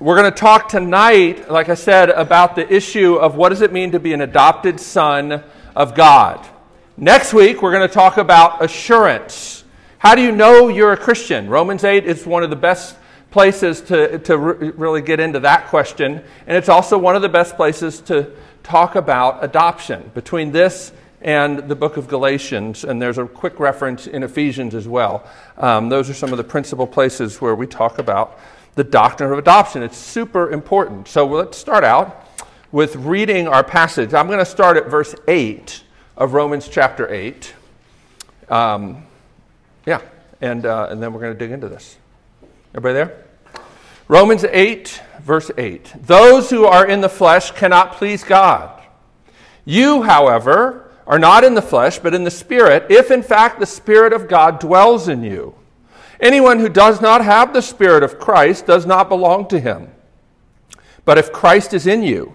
We're going to talk tonight, like I said, about the issue of what does it mean to be an adopted son of God. Next week, we're going to talk about assurance. How do you know you're a Christian? Romans 8 is one of the best places to, to re- really get into that question, and it's also one of the best places to talk about adoption. Between this and the book of Galatians, and there's a quick reference in Ephesians as well. Um, those are some of the principal places where we talk about the doctrine of adoption. It's super important. So let's start out with reading our passage. I'm going to start at verse 8 of Romans chapter 8. Um, yeah, and, uh, and then we're going to dig into this. Everybody there? Romans 8, verse 8. Those who are in the flesh cannot please God. You, however, are not in the flesh, but in the Spirit, if in fact the Spirit of God dwells in you. Anyone who does not have the Spirit of Christ does not belong to him. But if Christ is in you,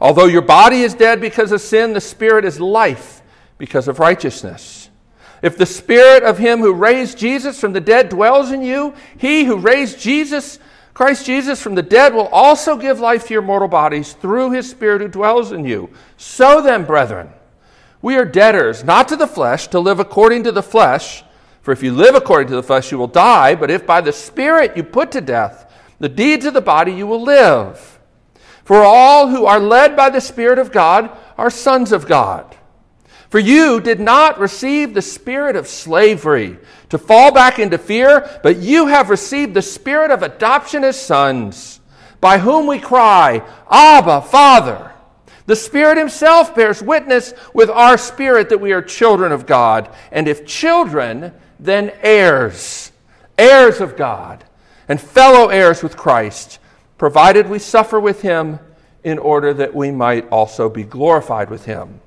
although your body is dead because of sin, the Spirit is life because of righteousness. If the Spirit of him who raised Jesus from the dead dwells in you, he who raised Jesus, Christ Jesus from the dead, will also give life to your mortal bodies through his Spirit who dwells in you. So then, brethren, we are debtors, not to the flesh, to live according to the flesh. For if you live according to the flesh, you will die, but if by the Spirit you put to death the deeds of the body, you will live. For all who are led by the Spirit of God are sons of God. For you did not receive the spirit of slavery to fall back into fear, but you have received the spirit of adoption as sons, by whom we cry, Abba, Father. The Spirit Himself bears witness with our spirit that we are children of God, and if children, then heirs, heirs of God, and fellow heirs with Christ, provided we suffer with him in order that we might also be glorified with him.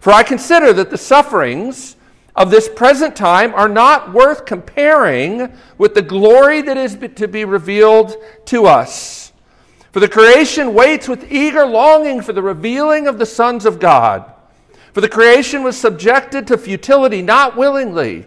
For I consider that the sufferings of this present time are not worth comparing with the glory that is to be revealed to us. For the creation waits with eager longing for the revealing of the sons of God. For the creation was subjected to futility, not willingly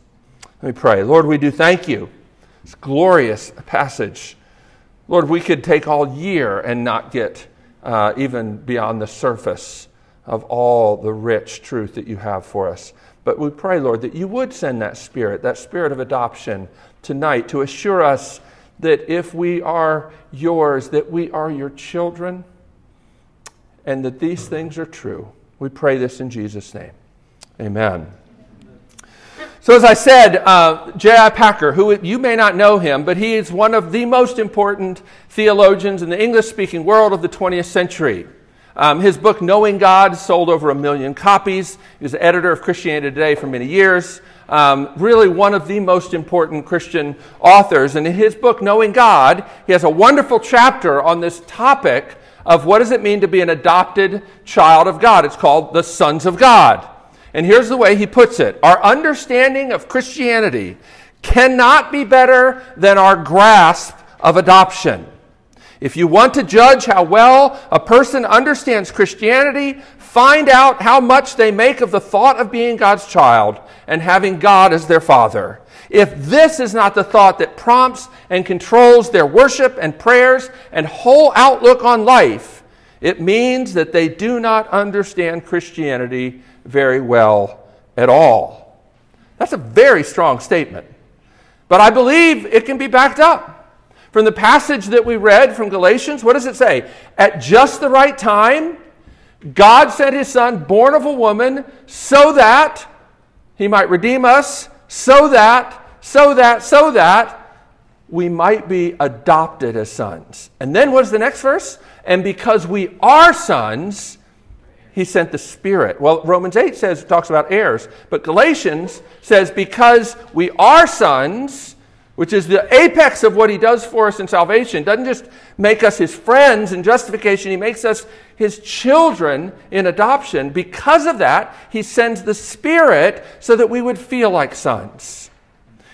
Let me pray. Lord, we do thank you. It's glorious passage. Lord, we could take all year and not get uh, even beyond the surface of all the rich truth that you have for us. But we pray, Lord, that you would send that spirit, that spirit of adoption tonight to assure us that if we are yours, that we are your children, and that these things are true. We pray this in Jesus' name. Amen. So, as I said, uh, J.I. Packer, who you may not know him, but he is one of the most important theologians in the English speaking world of the 20th century. Um, his book, Knowing God, sold over a million copies. He was the editor of Christianity Today for many years. Um, really, one of the most important Christian authors. And in his book, Knowing God, he has a wonderful chapter on this topic of what does it mean to be an adopted child of God. It's called The Sons of God. And here's the way he puts it Our understanding of Christianity cannot be better than our grasp of adoption. If you want to judge how well a person understands Christianity, find out how much they make of the thought of being God's child and having God as their father. If this is not the thought that prompts and controls their worship and prayers and whole outlook on life, it means that they do not understand Christianity very well at all. That's a very strong statement. But I believe it can be backed up. From the passage that we read from Galatians, what does it say? At just the right time, God sent his son, born of a woman, so that he might redeem us, so that, so that, so that we might be adopted as sons. And then what's the next verse? And because we are sons, he sent the Spirit. Well, Romans 8 says, talks about heirs, but Galatians says, because we are sons, which is the apex of what he does for us in salvation, doesn't just make us his friends in justification, he makes us his children in adoption. Because of that, he sends the Spirit so that we would feel like sons.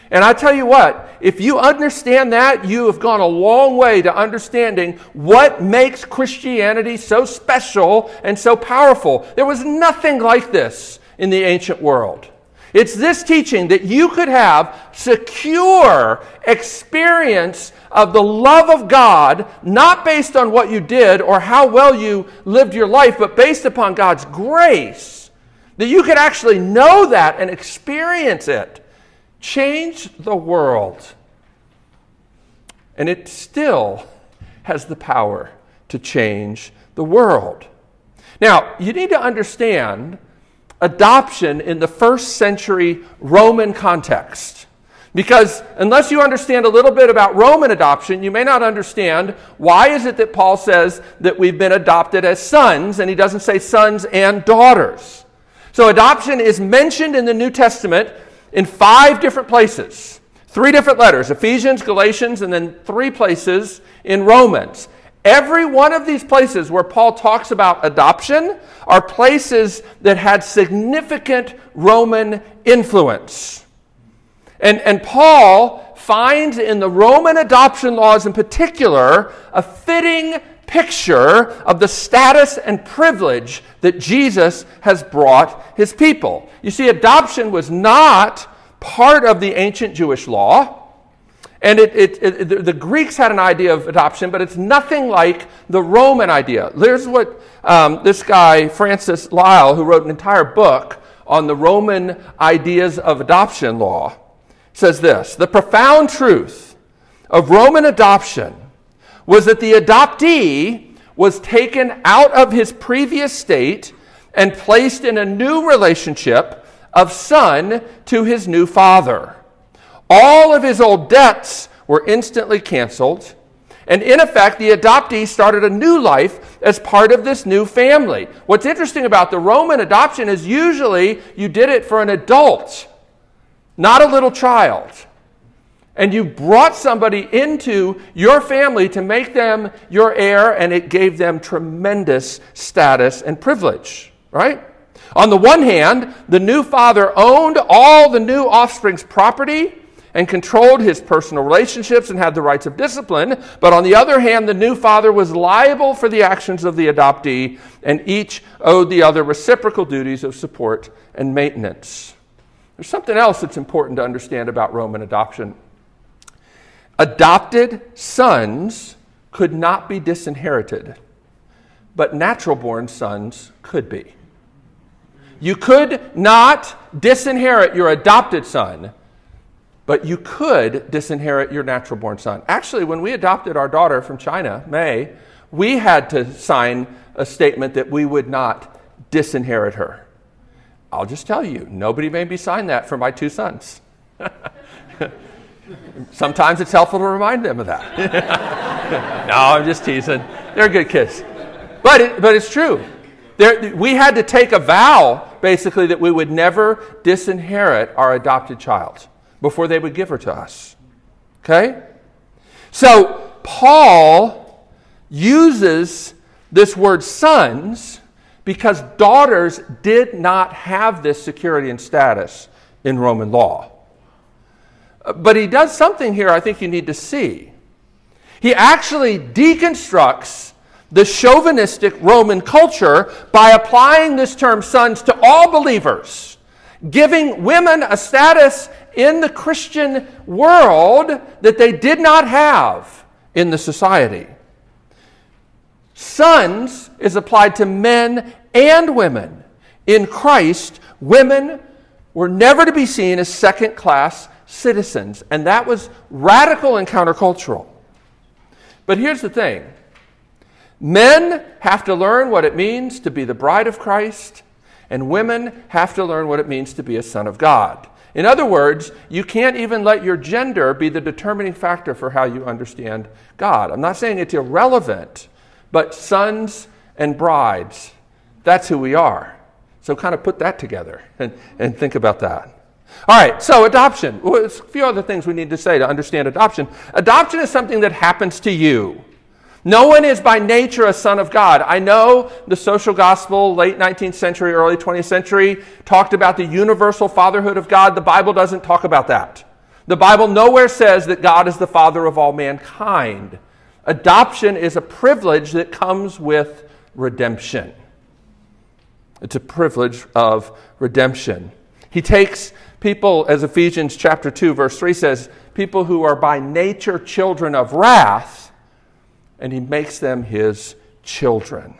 And I tell you what, if you understand that, you have gone a long way to understanding what makes Christianity so special and so powerful. There was nothing like this in the ancient world. It's this teaching that you could have secure experience of the love of God, not based on what you did or how well you lived your life, but based upon God's grace. That you could actually know that and experience it. Change the world. And it still has the power to change the world. Now, you need to understand adoption in the first century Roman context. Because unless you understand a little bit about Roman adoption, you may not understand why is it that Paul says that we've been adopted as sons and he doesn't say sons and daughters. So adoption is mentioned in the New Testament in five different places. Three different letters, Ephesians, Galatians, and then three places in Romans. Every one of these places where Paul talks about adoption are places that had significant Roman influence. And, and Paul finds in the Roman adoption laws in particular a fitting picture of the status and privilege that Jesus has brought his people. You see, adoption was not part of the ancient Jewish law. And it, it, it, the Greeks had an idea of adoption, but it's nothing like the Roman idea. Here's what um, this guy, Francis Lyall, who wrote an entire book on the Roman ideas of adoption law, says this The profound truth of Roman adoption was that the adoptee was taken out of his previous state and placed in a new relationship of son to his new father. All of his old debts were instantly canceled. And in effect, the adoptee started a new life as part of this new family. What's interesting about the Roman adoption is usually you did it for an adult, not a little child. And you brought somebody into your family to make them your heir, and it gave them tremendous status and privilege, right? On the one hand, the new father owned all the new offspring's property and controlled his personal relationships and had the rights of discipline. But on the other hand, the new father was liable for the actions of the adoptee, and each owed the other reciprocal duties of support and maintenance. There's something else that's important to understand about Roman adoption. Adopted sons could not be disinherited, but natural born sons could be. You could not disinherit your adopted son, but you could disinherit your natural born son. Actually, when we adopted our daughter from China, May, we had to sign a statement that we would not disinherit her. I'll just tell you, nobody made me sign that for my two sons. Sometimes it's helpful to remind them of that. no, I'm just teasing. They're good kids. But, it, but it's true. There, we had to take a vow, basically, that we would never disinherit our adopted child before they would give her to us. Okay? So, Paul uses this word sons because daughters did not have this security and status in Roman law. But he does something here I think you need to see. He actually deconstructs the chauvinistic Roman culture by applying this term sons to all believers, giving women a status in the Christian world that they did not have in the society. Sons is applied to men and women. In Christ, women were never to be seen as second class citizens, and that was radical and countercultural. But here's the thing men have to learn what it means to be the bride of Christ, and women have to learn what it means to be a son of God. In other words, you can't even let your gender be the determining factor for how you understand God. I'm not saying it's irrelevant, but sons and brides, that's who we are. So kind of put that together and, and think about that. All right, so adoption. Well, there's a few other things we need to say to understand adoption. Adoption is something that happens to you. No one is by nature a son of God. I know the social gospel, late 19th century, early 20th century, talked about the universal fatherhood of God. The Bible doesn't talk about that. The Bible nowhere says that God is the father of all mankind. Adoption is a privilege that comes with redemption. It's a privilege of redemption. He takes people, as Ephesians chapter 2, verse 3 says, people who are by nature children of wrath and he makes them his children.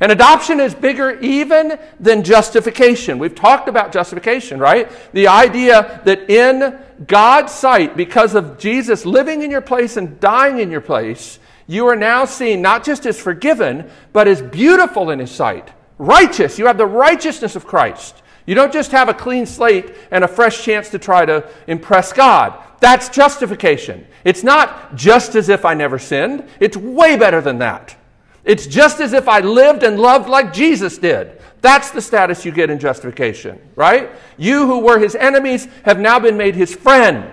And adoption is bigger even than justification. We've talked about justification, right? The idea that in God's sight, because of Jesus living in your place and dying in your place, you are now seen not just as forgiven, but as beautiful in his sight. Righteous. You have the righteousness of Christ. You don't just have a clean slate and a fresh chance to try to impress God. That's justification. It's not just as if I never sinned, it's way better than that. It's just as if I lived and loved like Jesus did. That's the status you get in justification, right? You who were his enemies have now been made his friend.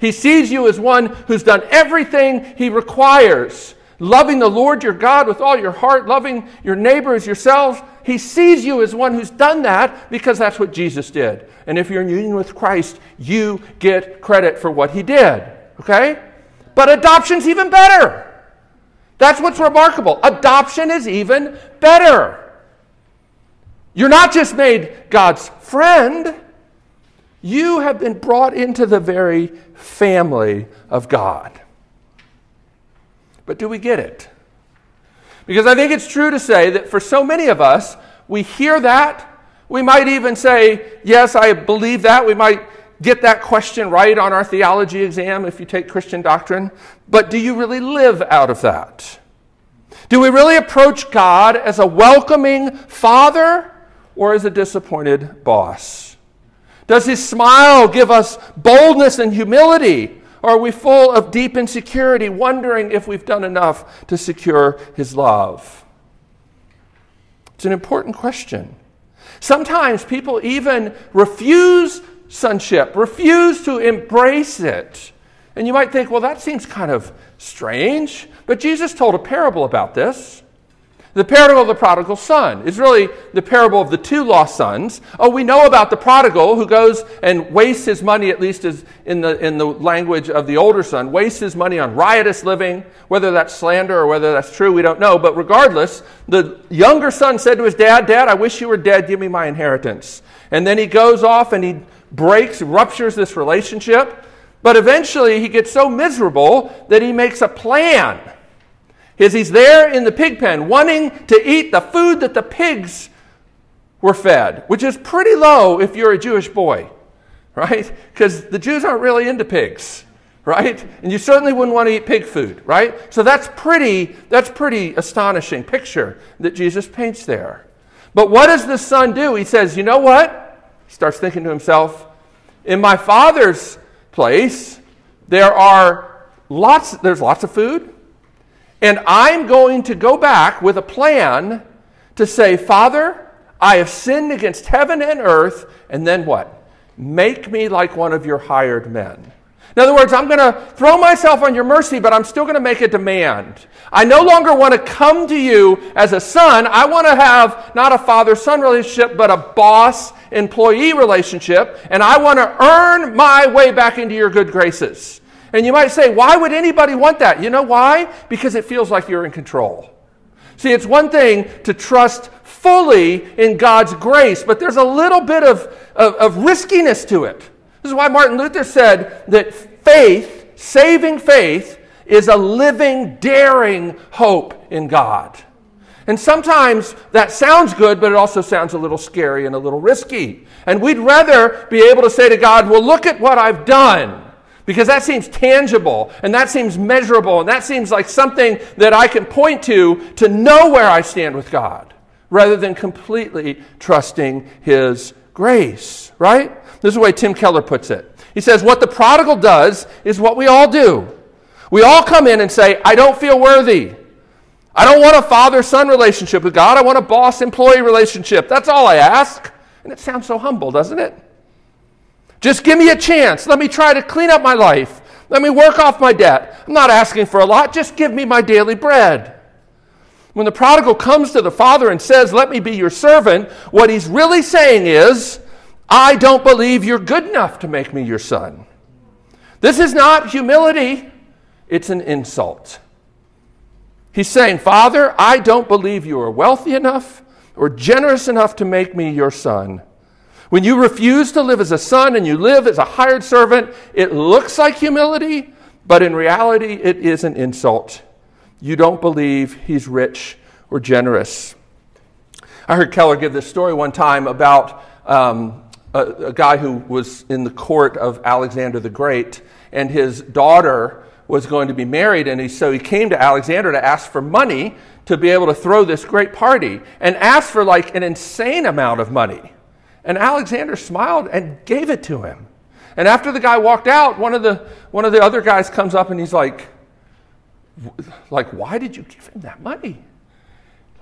He sees you as one who's done everything he requires, loving the Lord your God with all your heart, loving your neighbor as yourselves. He sees you as one who's done that because that's what Jesus did. And if you're in union with Christ, you get credit for what he did. Okay? But adoption's even better. That's what's remarkable. Adoption is even better. You're not just made God's friend, you have been brought into the very family of God. But do we get it? Because I think it's true to say that for so many of us, we hear that we might even say, Yes, I believe that. We might get that question right on our theology exam if you take Christian doctrine. But do you really live out of that? Do we really approach God as a welcoming father or as a disappointed boss? Does his smile give us boldness and humility? Are we full of deep insecurity, wondering if we've done enough to secure his love? It's an important question. Sometimes people even refuse sonship, refuse to embrace it. And you might think, well, that seems kind of strange. But Jesus told a parable about this. The parable of the prodigal son is really the parable of the two lost sons. Oh, we know about the prodigal who goes and wastes his money, at least as in the, in the language of the older son, wastes his money on riotous living. Whether that's slander or whether that's true, we don't know. But regardless, the younger son said to his dad, Dad, I wish you were dead. Give me my inheritance. And then he goes off and he breaks, ruptures this relationship. But eventually he gets so miserable that he makes a plan is he's there in the pig pen wanting to eat the food that the pigs were fed, which is pretty low if you're a Jewish boy, right? Because the Jews aren't really into pigs, right? And you certainly wouldn't want to eat pig food, right? So that's pretty that's pretty astonishing picture that Jesus paints there. But what does the son do? He says, "You know what?" He starts thinking to himself, "In my father's place, there are lots there's lots of food, and I'm going to go back with a plan to say, Father, I have sinned against heaven and earth, and then what? Make me like one of your hired men. In other words, I'm going to throw myself on your mercy, but I'm still going to make a demand. I no longer want to come to you as a son. I want to have not a father son relationship, but a boss employee relationship, and I want to earn my way back into your good graces. And you might say, why would anybody want that? You know why? Because it feels like you're in control. See, it's one thing to trust fully in God's grace, but there's a little bit of, of, of riskiness to it. This is why Martin Luther said that faith, saving faith, is a living, daring hope in God. And sometimes that sounds good, but it also sounds a little scary and a little risky. And we'd rather be able to say to God, well, look at what I've done because that seems tangible and that seems measurable and that seems like something that I can point to to know where I stand with God rather than completely trusting His grace, right? This is the way Tim Keller puts it. He says, What the prodigal does is what we all do. We all come in and say, I don't feel worthy. I don't want a father son relationship with God. I want a boss employee relationship. That's all I ask. And it sounds so humble, doesn't it? Just give me a chance. Let me try to clean up my life. Let me work off my debt. I'm not asking for a lot. Just give me my daily bread. When the prodigal comes to the father and says, Let me be your servant, what he's really saying is, I don't believe you're good enough to make me your son. This is not humility, it's an insult. He's saying, Father, I don't believe you are wealthy enough or generous enough to make me your son. When you refuse to live as a son and you live as a hired servant, it looks like humility, but in reality, it is an insult. You don't believe he's rich or generous. I heard Keller give this story one time about um, a, a guy who was in the court of Alexander the Great, and his daughter was going to be married, and he, so he came to Alexander to ask for money to be able to throw this great party, and asked for like an insane amount of money. And Alexander smiled and gave it to him. And after the guy walked out, one of the, one of the other guys comes up and he's like, like, why did you give him that money?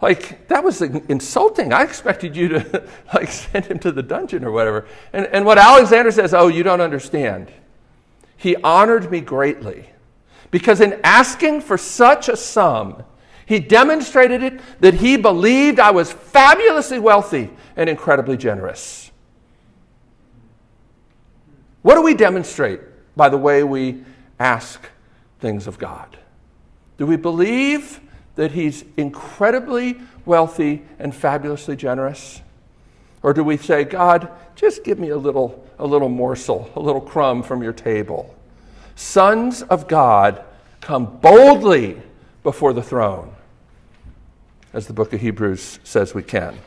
Like, that was insulting. I expected you to, like, send him to the dungeon or whatever. And, and what Alexander says, oh, you don't understand. He honored me greatly because in asking for such a sum, he demonstrated it that he believed I was fabulously wealthy and incredibly generous. What do we demonstrate by the way we ask things of God? Do we believe that he's incredibly wealthy and fabulously generous? Or do we say, God, just give me a little, a little morsel, a little crumb from your table? Sons of God come boldly before the throne, as the book of Hebrews says we can.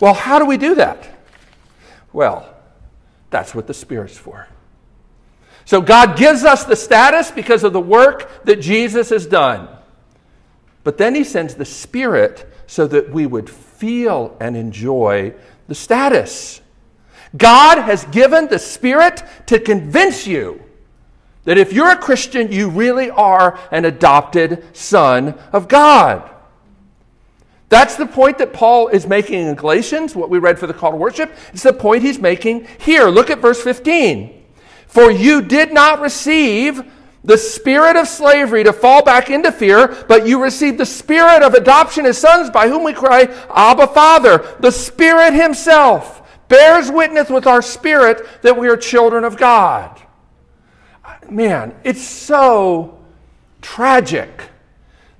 Well, how do we do that? Well, that's what the Spirit's for. So God gives us the status because of the work that Jesus has done. But then He sends the Spirit so that we would feel and enjoy the status. God has given the Spirit to convince you that if you're a Christian, you really are an adopted son of God. That's the point that Paul is making in Galatians, what we read for the call to worship. It's the point he's making here. Look at verse 15. For you did not receive the spirit of slavery to fall back into fear, but you received the spirit of adoption as sons by whom we cry, Abba, Father. The Spirit Himself bears witness with our spirit that we are children of God man, it's so tragic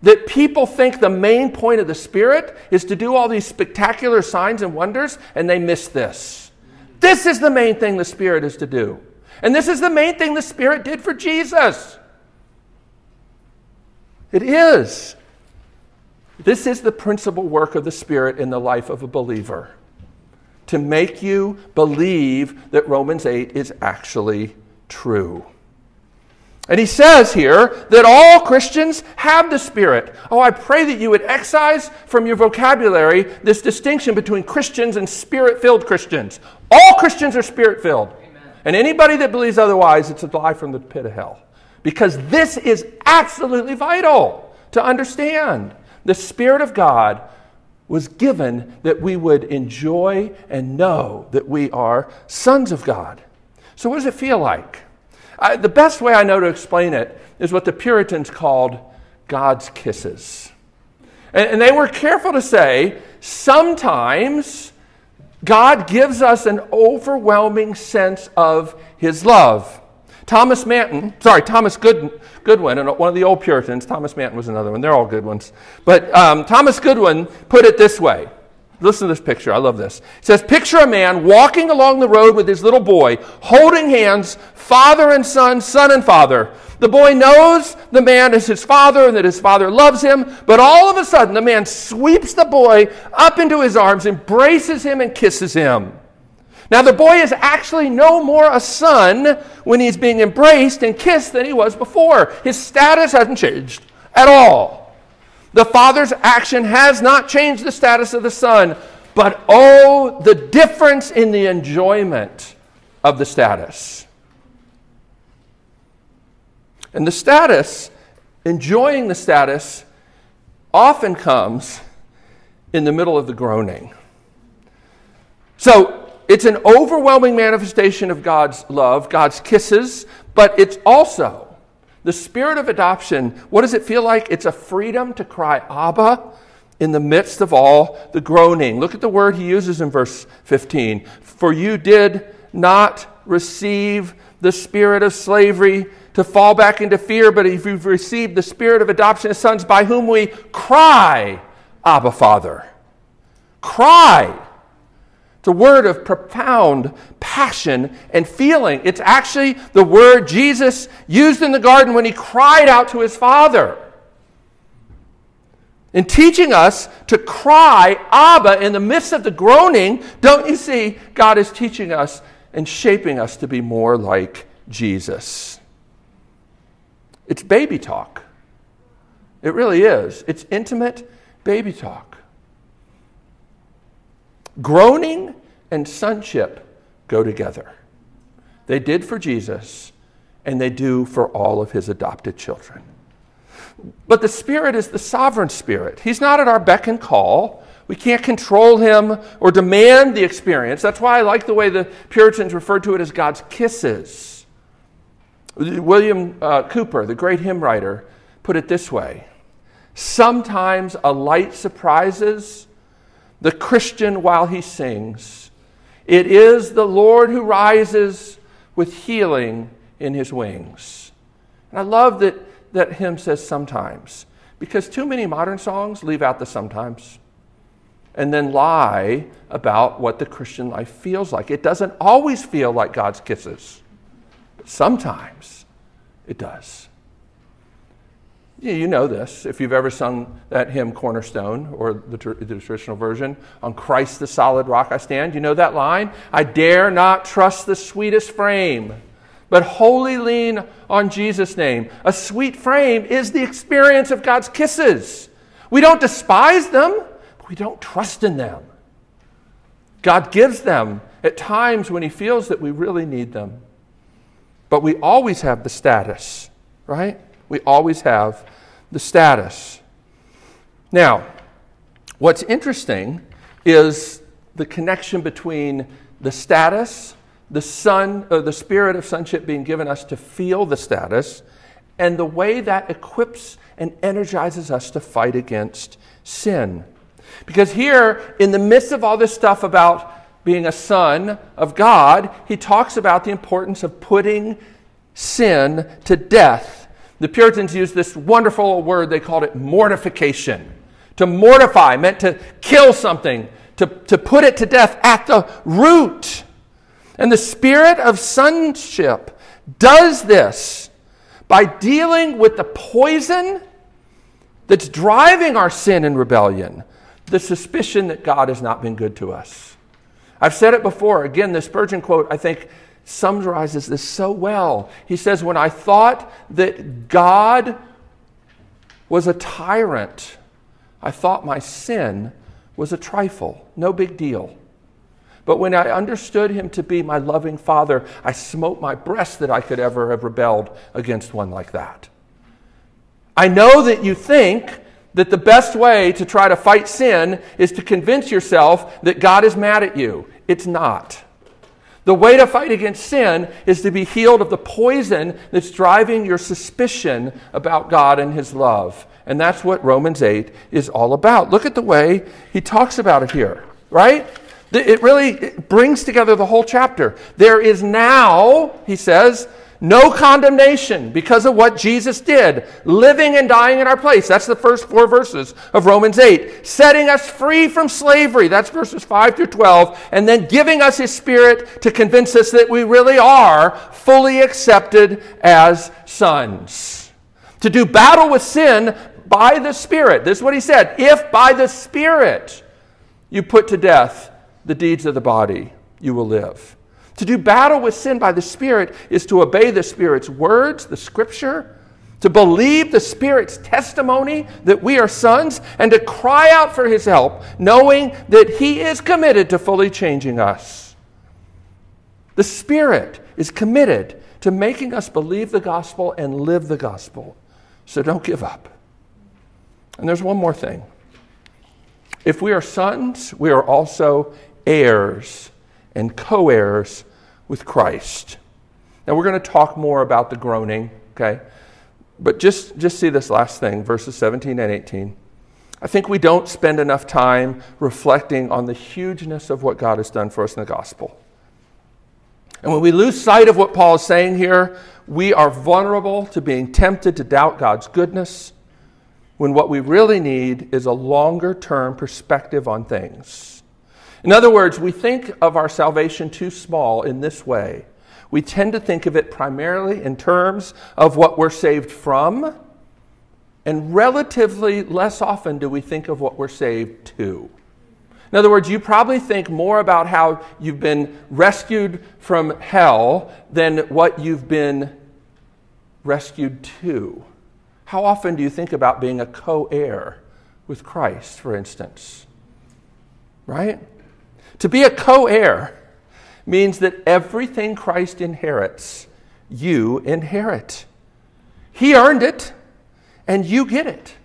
that people think the main point of the Spirit is to do all these spectacular signs and wonders, and they miss this. This is the main thing the Spirit is to do. And this is the main thing the Spirit did for Jesus. It is. This is the principal work of the Spirit in the life of a believer to make you believe that Romans 8 is actually true. And he says here that all Christians have the Spirit. Oh, I pray that you would excise from your vocabulary this distinction between Christians and Spirit filled Christians. All Christians are Spirit filled. And anybody that believes otherwise, it's a lie from the pit of hell. Because this is absolutely vital to understand. The Spirit of God was given that we would enjoy and know that we are sons of God. So, what does it feel like? I, the best way I know to explain it is what the Puritans called God's kisses. And, and they were careful to say sometimes God gives us an overwhelming sense of his love. Thomas Manton, sorry, Thomas Good, Goodwin, one of the old Puritans, Thomas Manton was another one. They're all good ones. But um, Thomas Goodwin put it this way Listen to this picture. I love this. It says, Picture a man walking along the road with his little boy, holding hands, father and son, son and father. The boy knows the man is his father and that his father loves him, but all of a sudden the man sweeps the boy up into his arms, embraces him, and kisses him. Now, the boy is actually no more a son when he's being embraced and kissed than he was before. His status hasn't changed at all. The Father's action has not changed the status of the Son, but oh, the difference in the enjoyment of the status. And the status, enjoying the status, often comes in the middle of the groaning. So, it's an overwhelming manifestation of God's love, God's kisses, but it's also the spirit of adoption. What does it feel like? It's a freedom to cry, Abba, in the midst of all the groaning. Look at the word he uses in verse 15. For you did not receive the spirit of slavery to fall back into fear, but if you've received the spirit of adoption as sons by whom we cry, Abba, Father. Cry. It's a word of profound passion and feeling. It's actually the word Jesus used in the garden when he cried out to his Father. In teaching us to cry, Abba, in the midst of the groaning, don't you see, God is teaching us and shaping us to be more like Jesus. It's baby talk. It really is. It's intimate baby talk. Groaning and sonship go together. They did for Jesus, and they do for all of his adopted children. But the Spirit is the sovereign Spirit. He's not at our beck and call. We can't control him or demand the experience. That's why I like the way the Puritans referred to it as God's kisses. William uh, Cowper, the great hymn writer, put it this way Sometimes a light surprises the Christian while he sings. It is the Lord who rises with healing in his wings. And I love that that hymn says sometimes, because too many modern songs leave out the sometimes and then lie about what the Christian life feels like. It doesn't always feel like God's kisses, but sometimes it does. You know this. If you've ever sung that hymn, Cornerstone, or the, the, traditional version, On Christ the solid rock I stand, you know that line? I dare not trust the sweetest frame but wholly lean on Jesus' name. A sweet frame is the experience of God's kisses. We don't despise them, but we don't trust in them. God gives them at times when He feels that we really need them. But we always have the status, right? We always have the status. Now, what's interesting is the connection between the status the son, uh, the spirit of sonship being given us to feel the status, and the way that equips and energizes us to fight against sin. Because here, in the midst of all this stuff about being a son of God, he talks about the importance of putting sin to death. The Puritans used this wonderful word, they called it mortification. To mortify meant to kill something, to, to put it to death at the root. And the spirit of sonship does this by dealing with the poison that's driving our sin and rebellion, the suspicion that God has not been good to us. I've said it before. Again, the Spurgeon quote, I think, summarizes this so well. He says, When I thought that God was a tyrant, I thought my sin was a trifle, no big deal. But when I understood him to be my loving father, I smote my breast that I could ever have rebelled against one like that. I know that you think that the best way to try to fight sin is to convince yourself that God is mad at you. It's not. The way to fight against sin is to be healed of the poison that's driving your suspicion about God and His love. And that's what Romans 8 is all about. Look at the way he talks about it here, right? It really brings together the whole chapter. There is now, he says, no condemnation because of what Jesus did, living and dying in our place. That's the first four verses of Romans 8. Setting us free from slavery. That's verses 5 through 12. And then giving us his spirit to convince us that we really are fully accepted as sons. To do battle with sin by the Spirit. This is what he said. If by the Spirit you put to death the deeds of the body, you will live. To do battle with sin by the Spirit is to obey the Spirit's words, the Scripture, to believe the Spirit's testimony that we are sons, and to cry out for His help, knowing that He is committed to fully changing us. The Spirit is committed to making us believe the gospel and live the gospel. So don't give up. And there's one more thing. If we are sons, we are also heirs. and co heirs with Christ. Now, we're going to talk more about the groaning, okay? But just, just see this last thing, verses 17 and 18. I think we don't spend enough time reflecting on the hugeness of what God has done for us in the gospel. And when we lose sight of what Paul is saying here, we are vulnerable to being tempted to doubt God's goodness when what we really need is a longer term perspective on things. In other words, we think of our salvation too small in this way. We tend to think of it primarily in terms of what we're saved from, and relatively less often do we think of what we're saved to. In other words, you probably think more about how you've been rescued from hell than what you've been rescued to. How often do you think about being a co heir with Christ, for instance? Right? To be a co heir means that everything Christ inherits, you inherit. He earned it, and you get it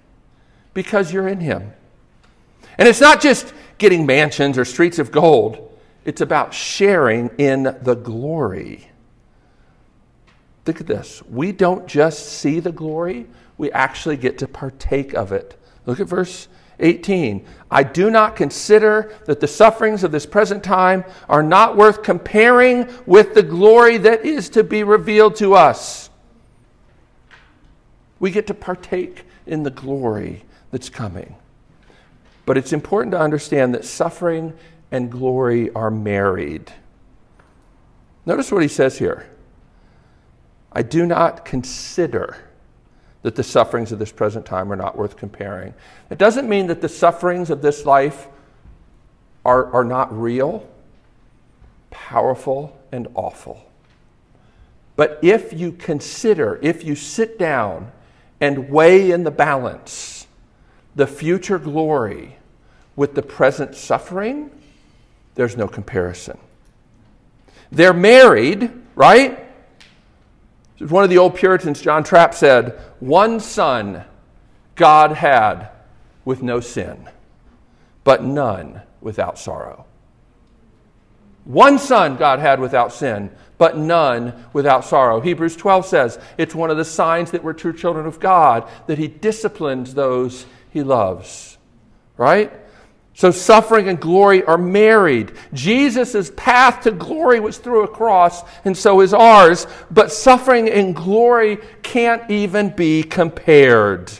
because you're in Him. And it's not just getting mansions or streets of gold, it's about sharing in the glory. Think of this. We don't just see the glory, we actually get to partake of it. Look at verse 18. I do not consider that the sufferings of this present time are not worth comparing with the glory that is to be revealed to us. We get to partake in the glory that's coming. But it's important to understand that suffering and glory are married. Notice what he says here I do not consider that the sufferings of this present time are not worth comparing. It doesn't mean that the sufferings of this life are, are not real, powerful, and awful. But if you consider, if you sit down and weigh in the balance the future glory with the present suffering, there's no comparison. They're married, right? One of the old Puritans, John Trapp, said, One son God had with no sin, but none without sorrow. One son God had without sin, but none without sorrow. Hebrews 12 says it's one of the signs that we're true children of God, that He disciplines those He loves. Right? So suffering and glory are married. Jesus' path to glory was through a cross, and so is ours. But suffering and glory can't even be compared.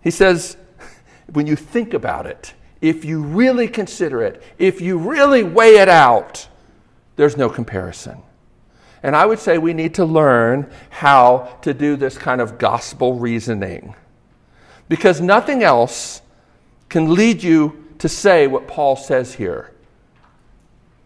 He says, when you think about it, if you really consider it, if you really weigh it out, there's no comparison. And I would say we need to learn how to do this kind of gospel reasoning. Because nothing else can lead you to say what Paul says here.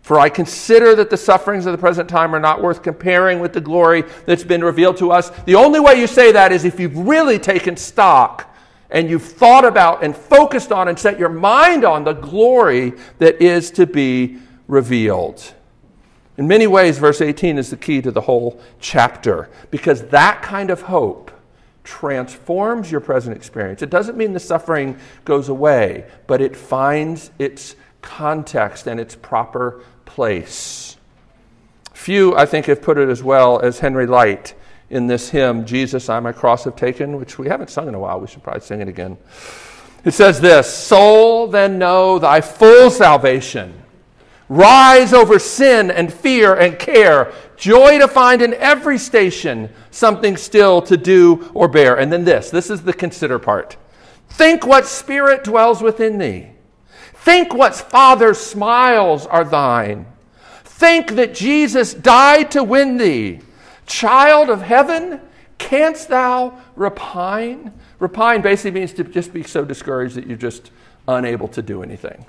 For I consider that the sufferings of the present time are not worth comparing with the glory that's been revealed to us. The only way you say that is if you've really taken stock and you've thought about and focused on and set your mind on the glory that is to be revealed. In many ways, verse 18 is the key to the whole chapter because that kind of hope transforms your present experience. It doesn't mean the suffering goes away, but it finds its context and its proper place. Few, I think, have put it as well as Henry Lyte in this hymn, Jesus, I my cross have taken, which we haven't sung in a while. We should probably sing it again. It says this Soul, then know thy full salvation. Rise over sin and fear and care. Joy to find in every station something still to do or bear. And then this this is the consider part. Think what spirit dwells within thee. Think what Father's smiles are thine. Think that Jesus died to win thee. Child of heaven, canst thou repine? Repine basically means to just be so discouraged that you're just unable to do anything.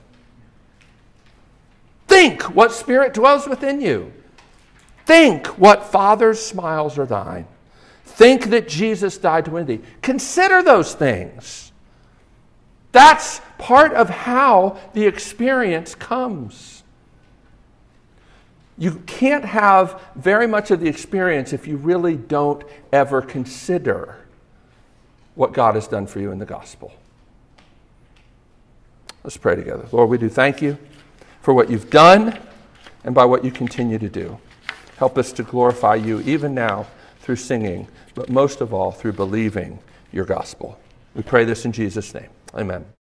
Think what spirit dwells within you. Think what Father's smiles are thine. Think that Jesus died to win thee. Consider those things. That's part of how the experience comes. You can't have very much of the experience if you really don't ever consider what God has done for you in the gospel. Let's pray together. Lord, we do thank you for what you've done and by what you continue to do. Help us to glorify you even now through singing, but most of all through believing your gospel. We pray this in Jesus' name. Amen.